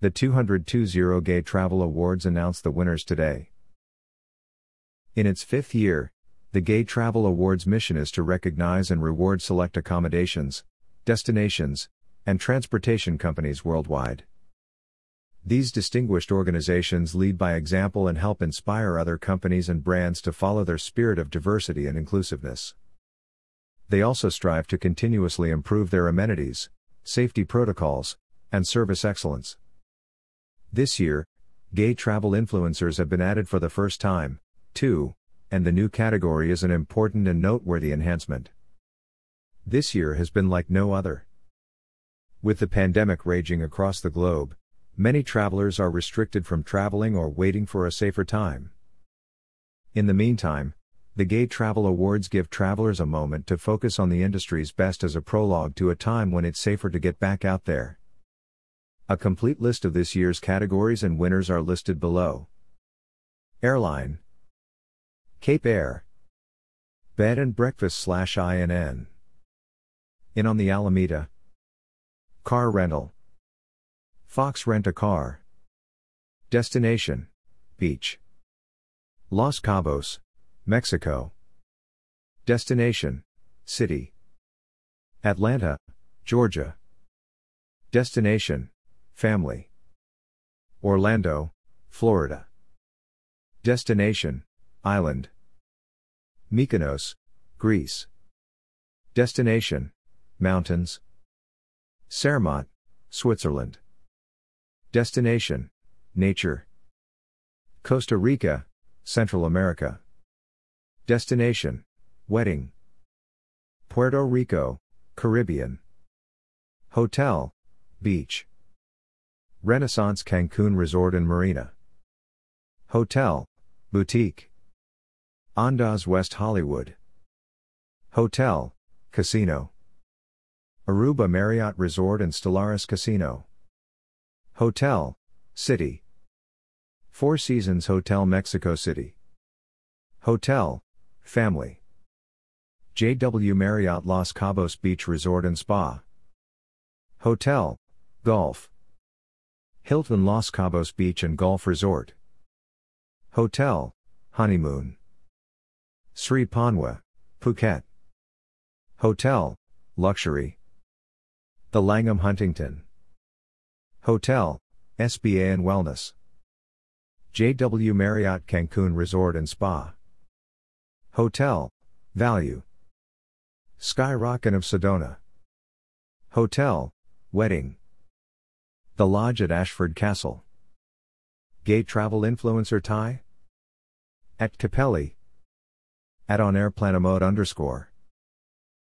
The 2020 Gay Travel Awards announced the winners today. In its fifth year, the Gay Travel Awards mission is to recognize and reward select accommodations, destinations, and transportation companies worldwide. These distinguished organizations lead by example and help inspire other companies and brands to follow their spirit of diversity and inclusiveness. They also strive to continuously improve their amenities, safety protocols, and service excellence. This year, gay travel influencers have been added for the first time, too, and the new category is an important and noteworthy enhancement. This year has been like no other. With the pandemic raging across the globe, many travelers are restricted from traveling or waiting for a safer time. In the meantime, the Gay Travel Awards give travelers a moment to focus on the industry's best as a prologue to a time when it's safer to get back out there. A complete list of this year's categories and winners are listed below. Airline Cape Air Bed and Breakfast slash INN Inn on the Alameda Car Rental Fox Rent a Car. Destination Beach. Los Cabos, Mexico. Destination City. Atlanta, Georgia. Destination Family. Orlando, Florida. Destination Island. Mykonos, Greece. Destination Mountains. Zermatt, Switzerland. Destination Nature. Costa Rica, Central America. Destination Wedding. Puerto Rico, Caribbean. Hotel Beach. Renaissance Cancun Resort and Marina. Hotel Boutique. Andaz West Hollywood. Hotel Casino. Aruba Marriott Resort and Stellaris Casino. Hotel, City. Four Seasons Hotel Mexico City. Hotel, Family. JW Marriott Los Cabos Beach Resort and Spa. Hotel, Golf. Hilton Los Cabos Beach and Golf Resort. Hotel, Honeymoon. Sri Panwa, Phuket. Hotel, Luxury. The Langham Huntington. Hotel, SBA and Wellness. JW Marriott Cancun Resort and Spa. Hotel, Value. Sky Rock Inn of Sedona. Hotel, Wedding. The Lodge at Ashford Castle. Gay travel influencer Thai? At Capelli. At on air planamode underscore.